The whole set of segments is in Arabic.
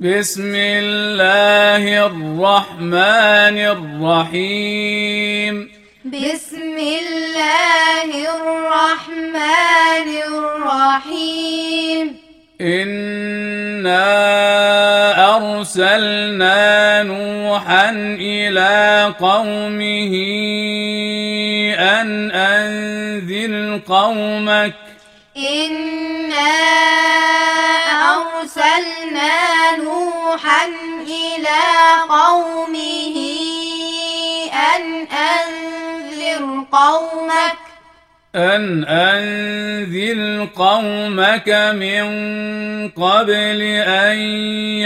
بسم الله الرحمن الرحيم. بسم الله الرحمن الرحيم. إنا أرسلنا نوحا إلى قومه أن أنذر قومك. إنا نوحا إلى قومه أن أنذر قومك. أن أنذر قومك من قبل أن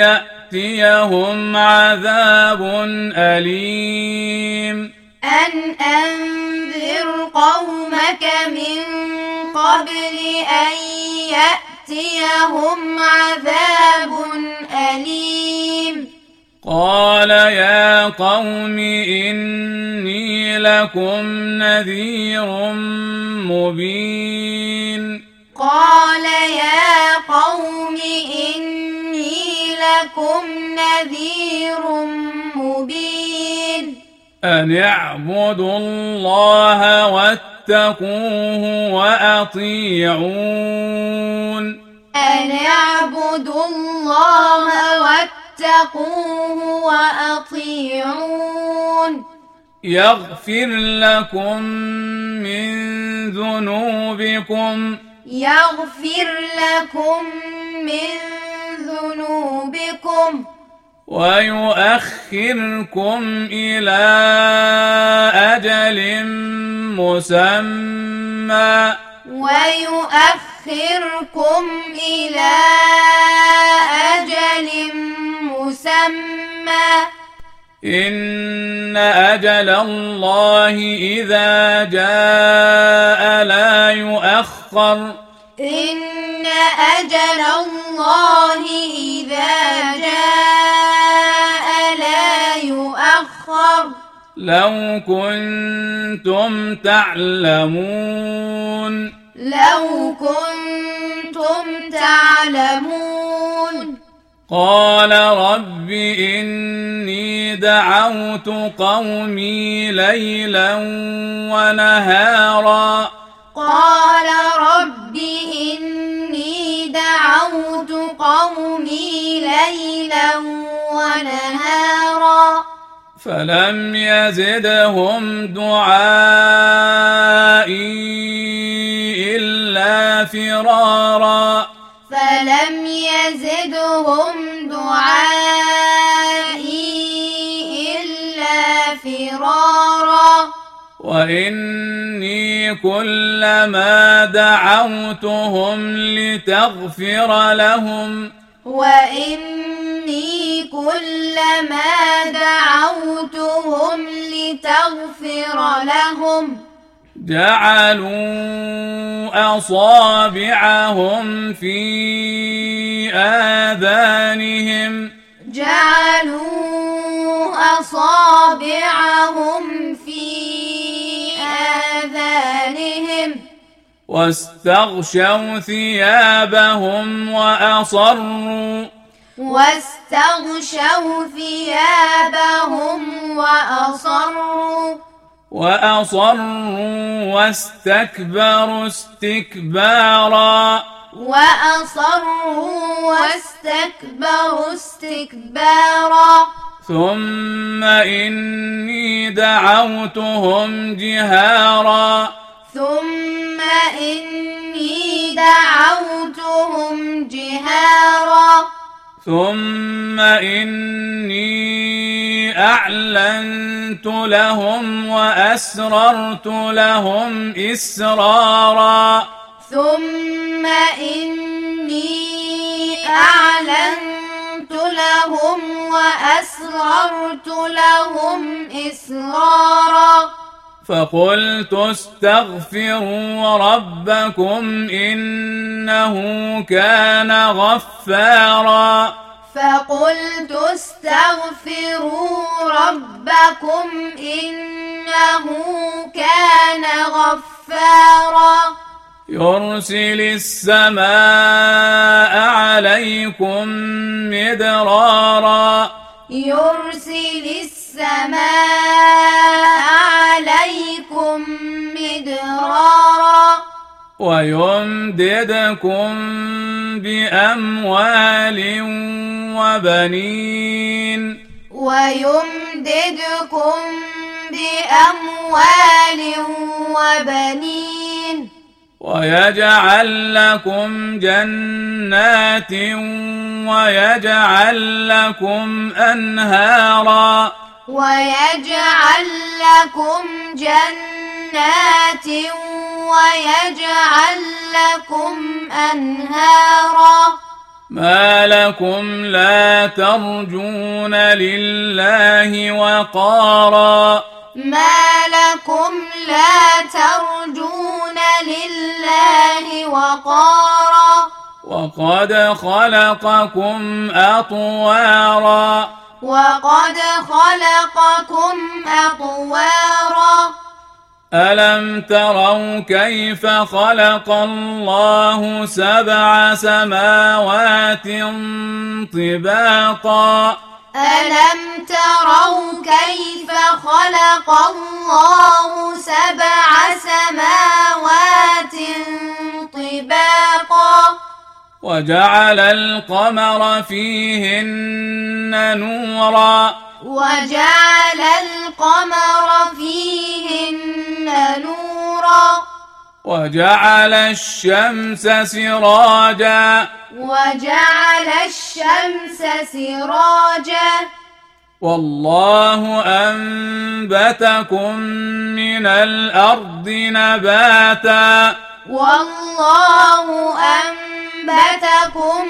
يأتيهم عذاب أليم. أن أنذر قومك من قبل أن يأتيهم عذاب أليم. قال يا قوم إني لكم نذير مبين. قال يا قوم إني لكم نذير مبين. أن اعبدوا الله واتقوه وأطيعون. أن اعبدوا الله واتقوه وأطيعون. يغفر لكم من ذنوبكم. يغفر لكم من ذنوبكم. ويؤخركم إلى أجل مسمى. ويؤخركم إلى أجل مسمى. إن أجل الله إذا جاء لا يؤخر. إن أجل الله لو كنتم تعلمون. لو كنتم تعلمون. قال رب إني دعوت قومي ليلا ونهارا. قال رب إني دعوت قومي ليلا ونهارا. فلم يزدهم دعائي إلا فرارا. فلم يزدهم دعائي إلا فرارا. وإني كلما دعوتهم لتغفر لهم وإني كلما دعوتهم لتغفر لهم جعلوا أصابعهم في آذانهم جعلوا أصابعهم في واستغشوا ثيابهم وأصروا. واستغشوا ثيابهم وأصروا. وأصروا واستكبروا استكبارا. وأصروا واستكبروا استكبارا. ثم إني دعوتهم جهارا. ثم ثم إني أعلنت لهم وأسررت لهم إسرارا. ثم إني أعلنت لهم وأسررت لهم إسرارا. فقلت استغفروا ربكم إنه كان غفارا. فقلت استغفروا ربكم إنه كان غفارا. يرسل السماء عليكم مدرارا. ويمددكم بأموال وبنين. ويمددكم بأموال وبنين. ويجعل لكم جنات ويجعل لكم أنهارا. ويجعل لكم جنات ويجعل لكم أنهارا. ما لكم لا ترجون لله وقارا. ما لكم لا ترجون لله وقارا. وقد خلقكم أطوارا. وقد خلقكم أطوارا. ألم تروا كيف خلق الله سبع سماوات طباقا؟ ألم تروا كيف خلق الله سبع سماوات طباقا؟ وجعل القمر فيهن نورا؟ وجعل القمر فيهن نورا. وجعل الشمس سراجا. وجعل الشمس سراجا. والله أنبتكم من الأرض نباتا. والله أنبتكم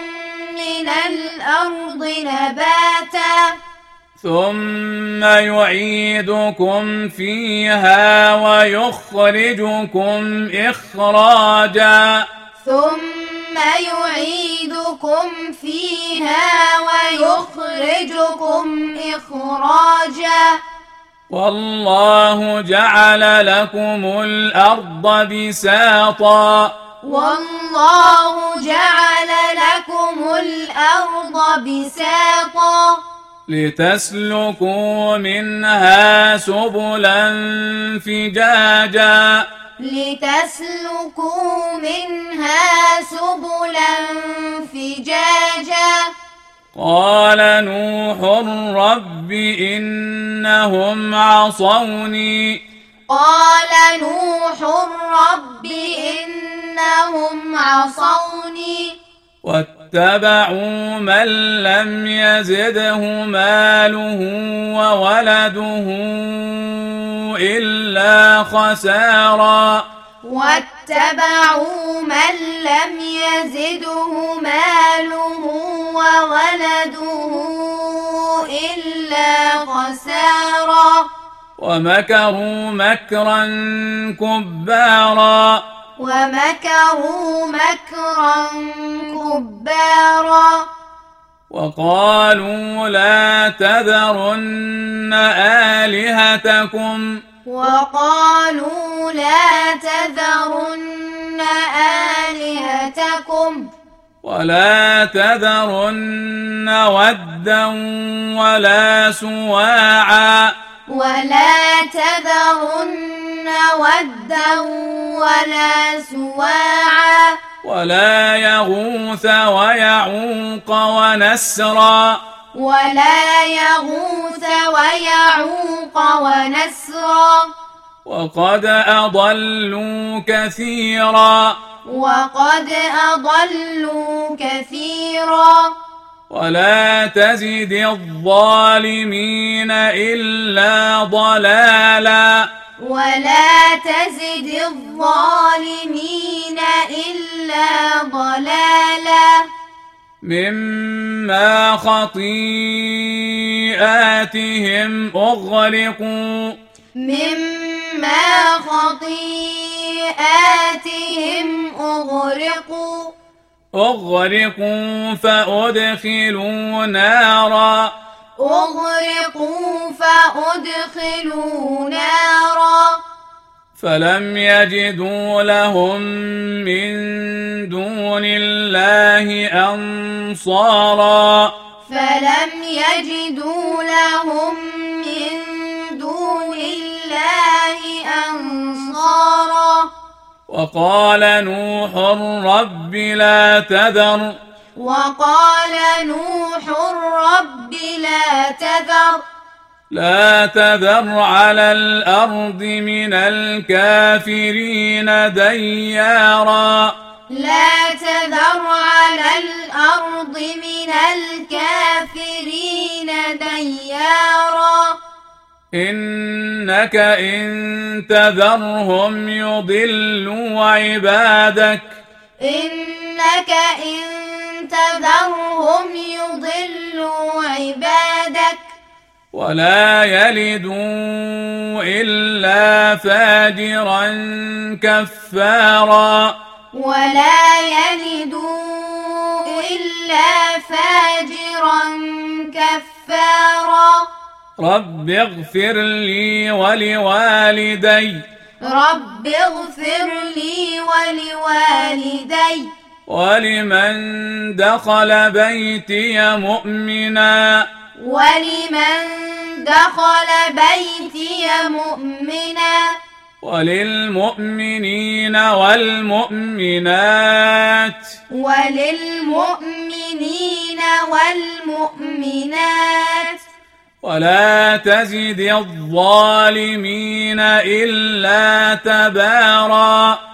من الأرض نباتا. ثم يعيدكم فيها ويخرجكم إخراجا ثم يعيدكم فيها ويخرجكم إخراجا والله جعل لكم الأرض بساطا والله جعل لكم الأرض بساطا لتسلكوا منها سبلا فجاجا. لتسلكوا منها سبلا فجاجا. قال نوح رب إنهم عصوني. قال نوح رب إنهم عصوني. واتبعوا من لم يزده ماله وولده إلا خسارا. واتبعوا من لم يزده ماله وولده إلا خسارا. ومكروا مكرا كبارا. ومكروا مكرا كبارا. وقالوا لا تذرن آلهتكم. وقالوا لا تذرن آلهتكم. ولا تذرن ودا ولا سواعا. ولا تذرن ودا ولا سواعا ولا يغوث ويعوق ونسرا ولا يغوث ويعوق ونسرا وقد أضلوا كثيرا وقد أضلوا كثيرا ولا تزد الظالمين إلا ضلالا ولا تزد الظالمين إلا ضلالا. مما خطيئاتهم أغرقوا مما خطيئاتهم أغرقوا. أغرقوا فأدخلوا نارا. أغرقوا فأدخلوا نارا. فلم يجدوا لهم من دون الله أنصارا. فلم يجدوا لهم من دون الله أنصارا. وقال نوح رب لا تذر. وقال نوح رب لا تذر. لا تذر على الأرض من الكافرين ديارا. لا تذر على الأرض من الكافرين ديارا. إنك إن تذرهم يضلوا عبادك. إنك إن تذرهم يضلوا عبادك. ولا يلدوا إلا فاجرا كفارا. ولا يلدوا إلا فاجرا كفارا. رب اغفر لي ولوالدي. رب اغفر لي ولوالدي. ولمن دخل بيتي مؤمنا ولمن دخل بيتي مؤمنا وللمؤمنين والمؤمنات وللمؤمنين والمؤمنات ولا تزد الظالمين إلا تبارا